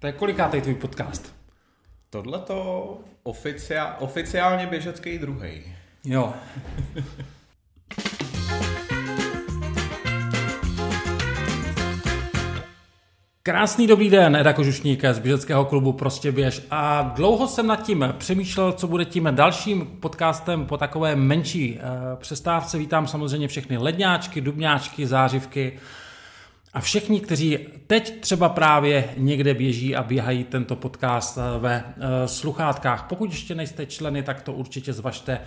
To je kolikátej tvůj podcast? Tohle to oficia, oficiálně běžecký druhý. Jo. Krásný dobrý den, Eda Kožušník z běžeckého klubu Prostě běž. A dlouho jsem nad tím přemýšlel, co bude tím dalším podcastem po takové menší eh, přestávce. Vítám samozřejmě všechny ledňáčky, dubňáčky, zářivky a všichni, kteří teď třeba právě někde běží a běhají tento podcast eh, ve eh, sluchátkách. Pokud ještě nejste členy, tak to určitě zvažte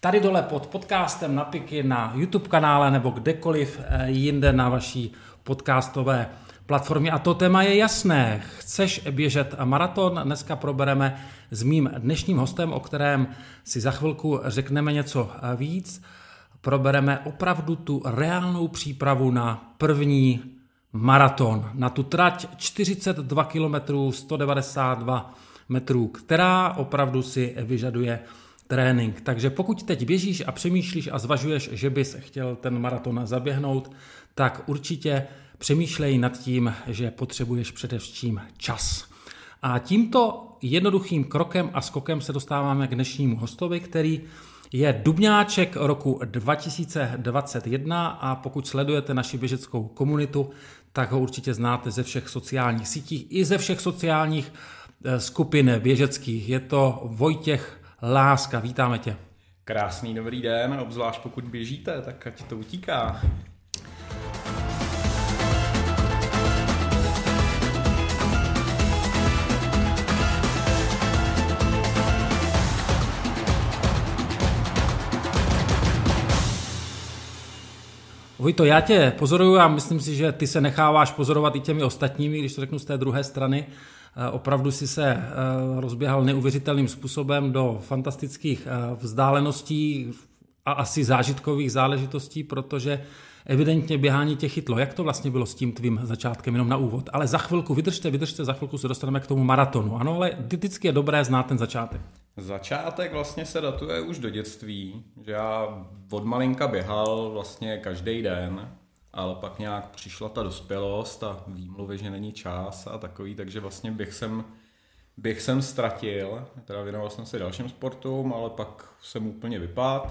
tady dole pod podcastem na Piky, na YouTube kanále nebo kdekoliv jinde na vaší podcastové platformě. A to téma je jasné. Chceš běžet maraton? Dneska probereme s mým dnešním hostem, o kterém si za chvilku řekneme něco víc. Probereme opravdu tu reálnou přípravu na první maraton, na tu trať 42 km 192 metrů, která opravdu si vyžaduje trénink. Takže pokud teď běžíš a přemýšlíš a zvažuješ, že bys chtěl ten maraton zaběhnout, tak určitě přemýšlej nad tím, že potřebuješ především čas. A tímto jednoduchým krokem a skokem se dostáváme k dnešnímu hostovi, který je dubňáček roku 2021 a pokud sledujete naši běžeckou komunitu, tak ho určitě znáte ze všech sociálních sítích i ze všech sociálních eh, skupin běžeckých. Je to Vojtěch Láska, vítáme tě. Krásný dobrý den, obzvlášť pokud běžíte, tak ať to utíká. Vojto, já tě pozoruju a myslím si, že ty se necháváš pozorovat i těmi ostatními, když to řeknu z té druhé strany. Eh, opravdu si se eh, rozběhal neuvěřitelným způsobem do fantastických eh, vzdáleností a asi zážitkových záležitostí, protože evidentně běhání tě chytlo. Jak to vlastně bylo s tím tvým začátkem, jenom na úvod? Ale za chvilku, vydržte, vydržte, za chvilku se dostaneme k tomu maratonu. Ano, ale vždycky je dobré znát ten začátek. Začátek vlastně se datuje už do dětství, že já od malinka běhal vlastně každý den, ale pak nějak přišla ta dospělost a výmluvy, že není čas a takový, takže vlastně bych jsem, bych jsem ztratil, teda věnoval jsem se dalším sportům, ale pak jsem úplně vypadl.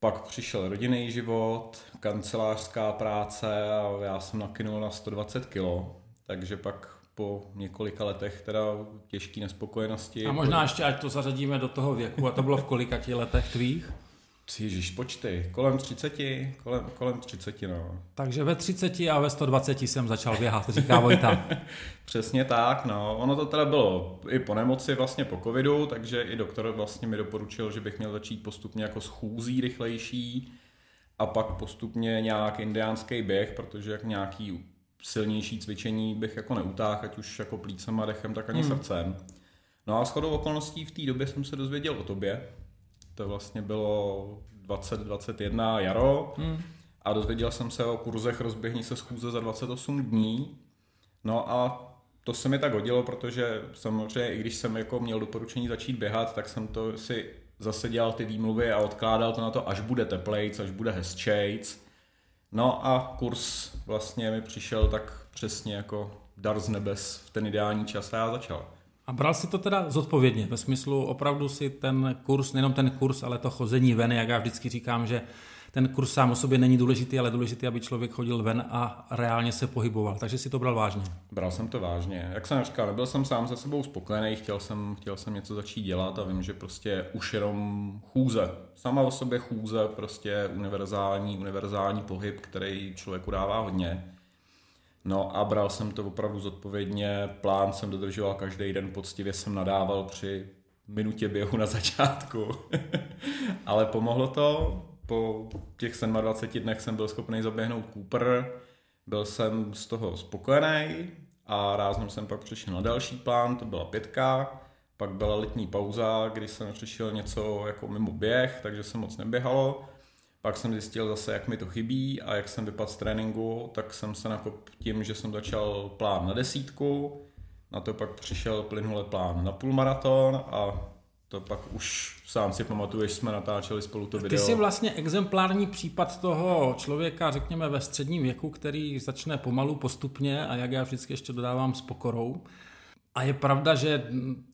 Pak přišel rodinný život, kancelářská práce a já jsem nakynul na 120 kg, takže pak po několika letech teda těžké nespokojenosti. A možná ještě, ať to zařadíme do toho věku, a to bylo v kolika těch letech tvých? Ježíš, počty, kolem 30, kolem, kolem 30, no. Takže ve 30 a ve 120 jsem začal běhat, říká Vojta. Přesně tak, no. Ono to teda bylo i po nemoci, vlastně po covidu, takže i doktor vlastně mi doporučil, že bych měl začít postupně jako schůzí rychlejší a pak postupně nějak indiánský běh, protože jak nějaký silnější cvičení bych jako neutáhl, ať už jako plícem a dechem, tak ani hmm. srdcem. No a shodou okolností v té době jsem se dozvěděl o tobě. To vlastně bylo 2021 jaro. Hmm. A dozvěděl jsem se o kurzech rozběhní se schůze za 28 dní. No a to se mi tak hodilo, protože samozřejmě, i když jsem jako měl doporučení začít běhat, tak jsem to si zase dělal ty výmluvy a odkládal to na to, až bude teplejc, až bude hezčejc No a kurz vlastně mi přišel tak přesně jako dar z nebes v ten ideální čas a já začal. A bral si to teda zodpovědně, ve smyslu opravdu si ten kurz, nejenom ten kurz, ale to chození ven, jak já vždycky říkám, že ten kurz sám o sobě není důležitý, ale důležitý, aby člověk chodil ven a reálně se pohyboval. Takže si to bral vážně. Bral jsem to vážně. Jak jsem říkal, nebyl jsem sám se sebou spokojený, chtěl jsem, chtěl jsem něco začít dělat a vím, že prostě už jenom chůze, sama o sobě chůze, prostě univerzální, univerzální pohyb, který člověku dává hodně. No a bral jsem to opravdu zodpovědně, plán jsem dodržoval každý den, poctivě jsem nadával při minutě běhu na začátku. Ale pomohlo to, po těch 27 dnech jsem byl schopný zaběhnout Cooper, byl jsem z toho spokojený a rázem jsem pak přišel na další plán, to byla pětka, pak byla letní pauza, kdy jsem přišel něco jako mimo běh, takže se moc neběhalo. Pak jsem zjistil zase, jak mi to chybí a jak jsem vypadl z tréninku, tak jsem se nakop tím, že jsem začal plán na desítku, na to pak přišel plynule plán na půlmaraton a to pak už sám si pamatuješ, jsme natáčeli spolu to video. Ty jsi vlastně exemplární případ toho člověka, řekněme, ve středním věku, který začne pomalu, postupně a jak já vždycky ještě dodávám s pokorou. A je pravda, že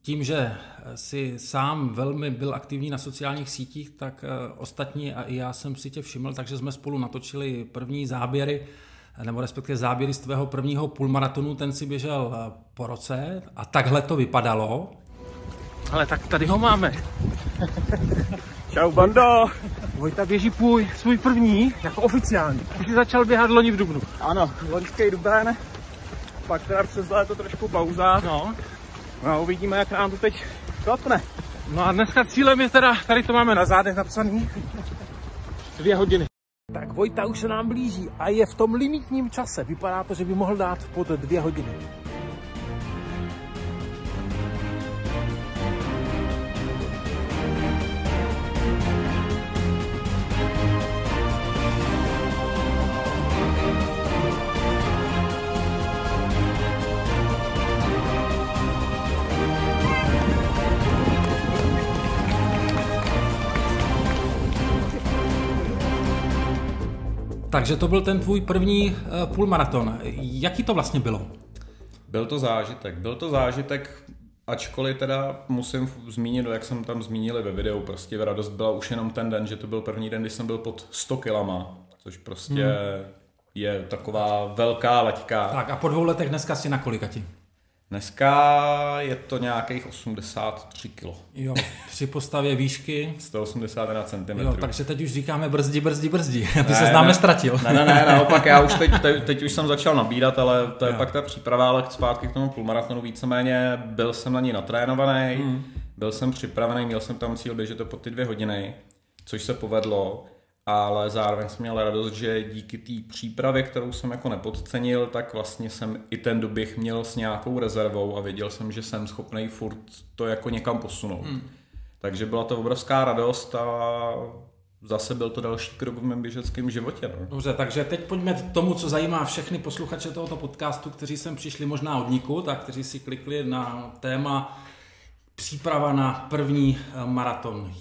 tím, že si sám velmi byl aktivní na sociálních sítích, tak eh, ostatní a i já jsem si tě všiml, takže jsme spolu natočili první záběry, nebo respektive záběry z tvého prvního půlmaratonu, ten si běžel eh, po roce a takhle to vypadalo. Ale tak tady ho máme. Čau bando. Vojta běží půj, svůj první, jako oficiální. Už začal běhat loni v Dubnu. Ano, loňský duben, pak teda přes léto trošku pauza. No. No uvidíme, jak nám to teď klapne. No a dneska cílem je teda, tady to máme na zádech napsaný, dvě hodiny. Tak Vojta už se nám blíží a je v tom limitním čase. Vypadá to, že by mohl dát pod dvě hodiny. Takže to byl ten tvůj první eh, půlmaraton. Jaký to vlastně bylo? Byl to zážitek. Byl to zážitek, ačkoliv teda musím zmínit, jak jsem tam zmínili ve videu, prostě radost byla už jenom ten den, že to byl první den, kdy jsem byl pod 100 kilama, což prostě hmm. je taková velká laťka. Tak a po dvou letech dneska si na kolikati? Dneska je to nějakých 83 kg. Jo, při postavě výšky. 181 cm. Jo, takže teď už říkáme brzdi, brzdi, brzdi. Ty ne, se známe ne, ztratil. Ne, ne, ne, naopak já už teď, teď, teď už jsem začal nabírat, ale to je jo. pak ta příprava, ale zpátky k tomu půlmaratonu víceméně byl jsem na ní natrénovaný, hmm. byl jsem připravený, měl jsem tam cíl běžet to po ty dvě hodiny, což se povedlo ale zároveň jsem měl radost, že díky té přípravě, kterou jsem jako nepodcenil, tak vlastně jsem i ten doběh měl s nějakou rezervou a věděl jsem, že jsem schopný furt to jako někam posunout. Hmm. Takže byla to obrovská radost a zase byl to další krok v mém běžeckém životě. No. Dobře, takže teď pojďme k tomu, co zajímá všechny posluchače tohoto podcastu, kteří sem přišli možná od Niku, tak kteří si klikli na téma příprava na první eh, maraton.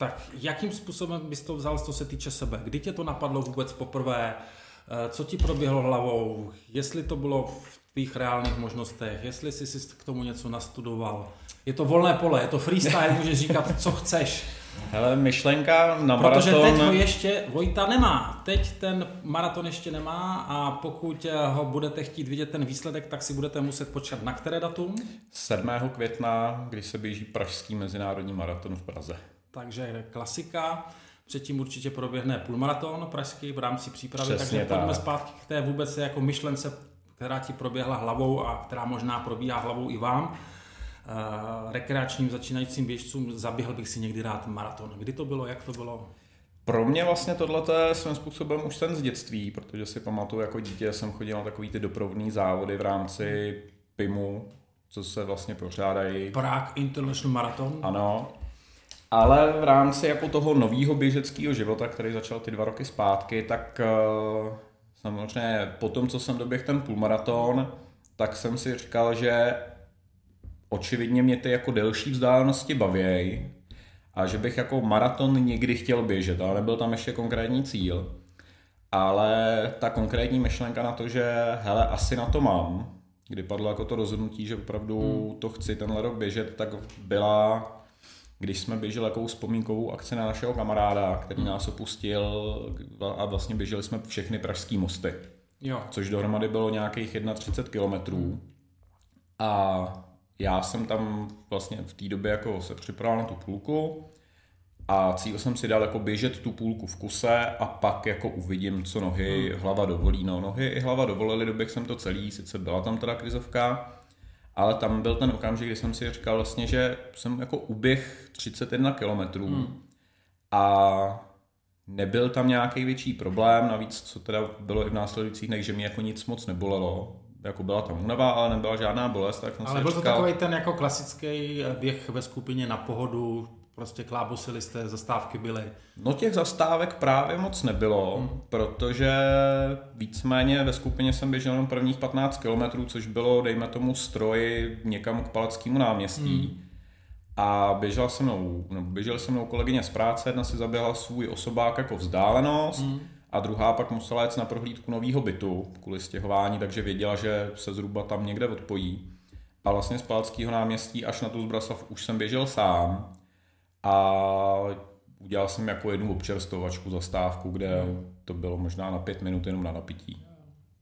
Tak jakým způsobem bys to vzal, co se týče sebe? Kdy tě to napadlo vůbec poprvé? Eh, co ti proběhlo hlavou? Jestli to bylo v tvých reálných možnostech? Jestli jsi si k tomu něco nastudoval? Je to volné pole, je to freestyle, můžeš říkat, co chceš. Hele, myšlenka na Protože maraton... teď ho ještě Vojta nemá. Teď ten maraton ještě nemá a pokud ho budete chtít vidět ten výsledek, tak si budete muset počkat na které datum? 7. května, kdy se běží Pražský mezinárodní maraton v Praze. Takže klasika. Předtím určitě proběhne půlmaraton pražský v rámci přípravy, Přesně takže pojďme zpátky k té vůbec jako myšlence, která ti proběhla hlavou a která možná probíhá hlavou i vám. Uh, rekreačním začínajícím běžcům zaběhl bych si někdy rád maraton. Kdy to bylo, jak to bylo? Pro mě vlastně tohle je svým způsobem už ten z dětství, protože si pamatuju, jako dítě jsem chodil na takový ty doprovodné závody v rámci PIMu, co se vlastně pořádají. Prague International Marathon. Ano, ale v rámci jako toho nového běžeckého života, který začal ty dva roky zpátky, tak uh, samozřejmě po tom, co jsem doběhl ten půlmaraton, tak jsem si říkal, že očividně mě ty jako delší vzdálenosti bavějí a že bych jako maraton někdy chtěl běžet, ale nebyl tam ještě konkrétní cíl. Ale ta konkrétní myšlenka na to, že hele, asi na to mám, kdy padlo jako to rozhodnutí, že opravdu hmm. to chci tenhle rok běžet, tak byla když jsme běželi jakou vzpomínkovou akci na našeho kamaráda, který nás opustil a vlastně běželi jsme všechny pražský mosty. Jo. Což dohromady bylo nějakých 31 kilometrů. A já jsem tam vlastně v té době jako se připravil na tu půlku a cíl jsem si dal jako běžet tu půlku v kuse a pak jako uvidím, co nohy, hmm. hlava dovolí. No nohy i hlava dovolili, doběh jsem to celý, sice byla tam teda krizovka, ale tam byl ten okamžik, kdy jsem si říkal vlastně, že jsem jako uběh 31 kilometrů hmm. a nebyl tam nějaký větší problém, navíc co teda bylo i v následujících dnech, že mi jako nic moc nebolelo, jako byla tam únava, ale nebyla žádná bolest. Tak jsem ale byl říkal, to takový ten jako klasický běh ve skupině na pohodu, prostě klábosili jste, zastávky byly? No těch zastávek právě moc nebylo, hmm. protože víceméně ve skupině jsem běžel jenom prvních 15 kilometrů, což bylo, dejme tomu, stroj někam k Palackému náměstí. Hmm. a běžela se mnou, no, běžel se mnou kolegyně z práce, jedna si zaběhla svůj osobák jako vzdálenost mm. a druhá pak musela jet na prohlídku nového bytu kvůli stěhování, takže věděla, že se zhruba tam někde odpojí. A vlastně z Palackého náměstí až na tu Zbraslav už jsem běžel sám a udělal jsem jako jednu občerstovačku zastávku, kde to bylo možná na pět minut jenom na napití.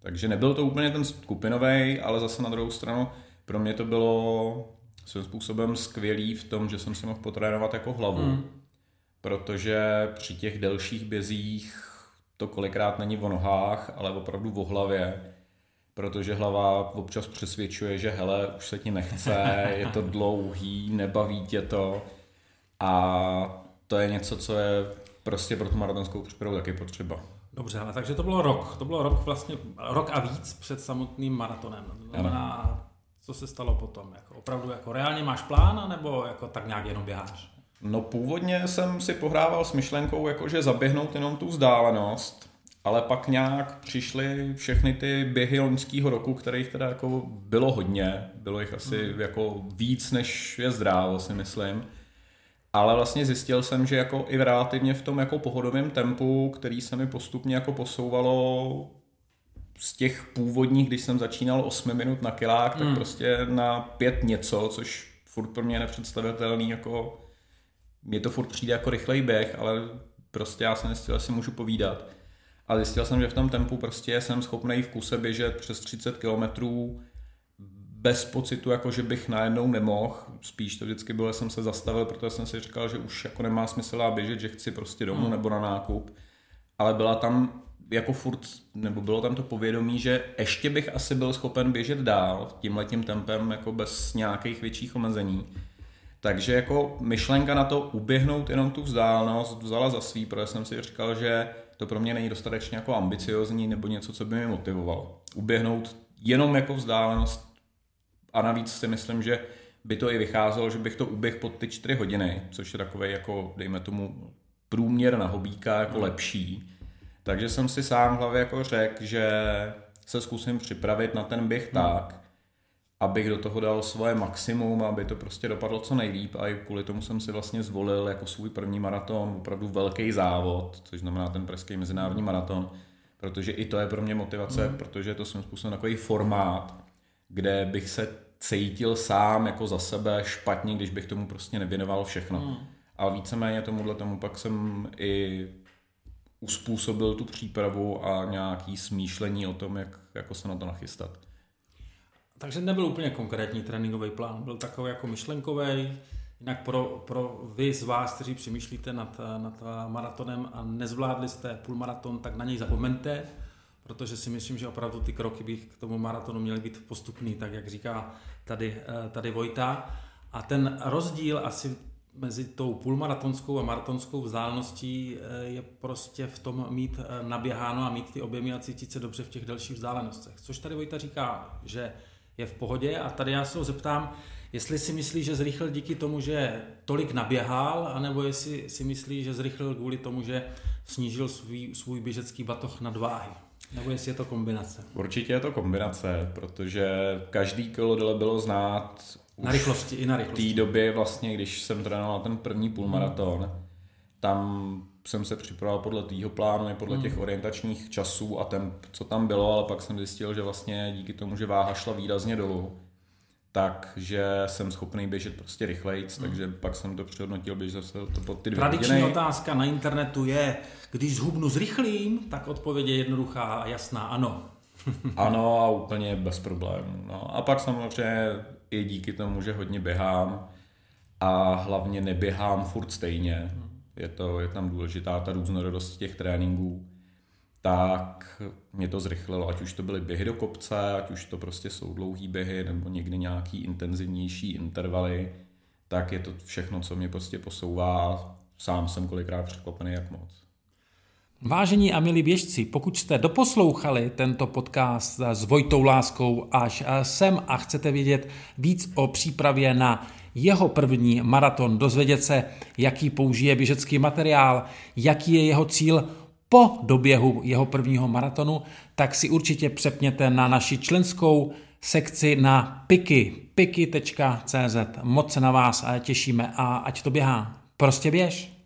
Takže nebyl to úplně ten skupinový, ale zase na druhou stranu pro mě to bylo svým způsobem skvělý v tom, že jsem si mohl potrénovat jako hlavu. Mm. Protože při těch delších bězích to kolikrát není o nohách, ale opravdu o hlavě. Protože hlava občas přesvědčuje, že hele, už se ti nechce, je to dlouhý, nebaví tě to. A to je něco, co je prostě pro tu maratonskou přípravu taky potřeba. Dobře, ale takže to bylo rok. To bylo rok vlastně, rok a víc před samotným maratonem. To znamená, co se stalo potom? Jako opravdu jako reálně máš plán, nebo jako tak nějak jenom běháš? No původně jsem si pohrával s myšlenkou, jakože zaběhnout jenom tu vzdálenost, ale pak nějak přišly všechny ty běhy loňského roku, kterých teda jako bylo hodně, bylo jich asi hmm. jako víc, než je zdrávo, si myslím. Ale vlastně zjistil jsem, že jako i relativně v tom jako pohodovém tempu, který se mi postupně jako posouvalo z těch původních, když jsem začínal 8 minut na kilák, tak mm. prostě na pět něco, což furt pro mě je nepředstavitelný, jako mě to furt přijde jako rychlej běh, ale prostě já jsem zjistil, že si můžu povídat. A zjistil jsem, že v tom tempu prostě jsem schopný v kuse běžet přes 30 kilometrů bez pocitu, jako že bych najednou nemohl. Spíš to vždycky bylo, jsem se zastavil, protože jsem si říkal, že už jako nemá smysl běžet, že chci prostě domů mm. nebo na nákup. Ale byla tam jako furt, nebo bylo tam to povědomí, že ještě bych asi byl schopen běžet dál tímhletím tempem jako bez nějakých větších omezení. Takže jako myšlenka na to uběhnout jenom tu vzdálenost vzala za svý, protože jsem si říkal, že to pro mě není dostatečně jako ambiciozní nebo něco, co by mě motivovalo. Uběhnout jenom jako vzdálenost a navíc si myslím, že by to i vycházelo, že bych to uběh pod ty čtyři hodiny, což je takový jako, dejme tomu, průměr na hobíka jako lepší takže jsem si sám v hlavě jako řekl, že se zkusím připravit na ten běh hmm. tak, abych do toho dal svoje maximum, aby to prostě dopadlo co nejlíp a i kvůli tomu jsem si vlastně zvolil jako svůj první maraton opravdu velký závod, což znamená ten pražský mezinárodní maraton, protože i to je pro mě motivace, mm. protože je to svým způsobem takový formát, kde bych se cítil sám jako za sebe špatně, když bych tomu prostě nevěnoval všechno. Mm. A víceméně tomuhle tomu pak jsem i uspůsobil tu přípravu a nějaký smýšlení o tom, jak jako se na to nachystat. Takže nebyl úplně konkrétní tréninkový plán, byl takový jako myšlenkový. Jinak pro, pro vy z vás, kteří přemýšlíte nad, nad maratonem a nezvládli jste půlmaraton, tak na něj zapomeňte, protože si myslím, že opravdu ty kroky by k tomu maratonu měly být postupný, tak jak říká tady, tady Vojta. A ten rozdíl asi mezi tou půlmaratonskou a maratonskou vzdáleností eh, je prostě v tom mít eh, naběháno a mít ty objemy a cítit se dobře v těch delších vzdálenostech. Což tady Vojta říká, že je v pohodě a tady já se ho zeptám, jestli si myslí, že zrychlil díky tomu, že tolik naběhal, anebo jestli si myslí, že zrychlil kvůli tomu, že snížil svůj, svůj běžecký batoh na váhy. Nebo jestli je to kombinace? Určitě je to kombinace, protože každý kolo bylo znát na rychlosti, i na rychlosti. V té době vlastně, když jsem trénoval ten první půlmaraton, hmm. tam jsem se připravoval podle tvýho plánu, i podle hmm. těch orientačních časů a ten, co tam bylo, ale pak jsem zjistil, že vlastně díky tomu, že váha šla výrazně dolů, takže jsem schopný běžet prostě rychleji, hmm. takže pak jsem to přehodnotil, běžel se to pod ty dvě Tradiční hodiny. otázka na internetu je, když zhubnu zrychlím, tak odpověď je jednoduchá a jasná, ano. ano a úplně bez problémů. No. A pak samozřejmě i díky tomu, že hodně běhám a hlavně neběhám furt stejně. Je, to, je tam důležitá ta různorodost těch tréninků tak mě to zrychlilo, ať už to byly běhy do kopce, ať už to prostě jsou dlouhý běhy nebo někdy nějaký intenzivnější intervaly, tak je to všechno, co mě prostě posouvá. Sám jsem kolikrát překvapený, jak moc. Vážení a milí běžci, pokud jste doposlouchali tento podcast s Vojtou Láskou až sem a chcete vědět víc o přípravě na jeho první maraton, dozvědět se, jaký použije běžecký materiál, jaký je jeho cíl po doběhu jeho prvního maratonu, tak si určitě přepněte na naši členskou sekci na piky, piky.cz. Moc se na vás těšíme a ať to běhá. Prostě běž.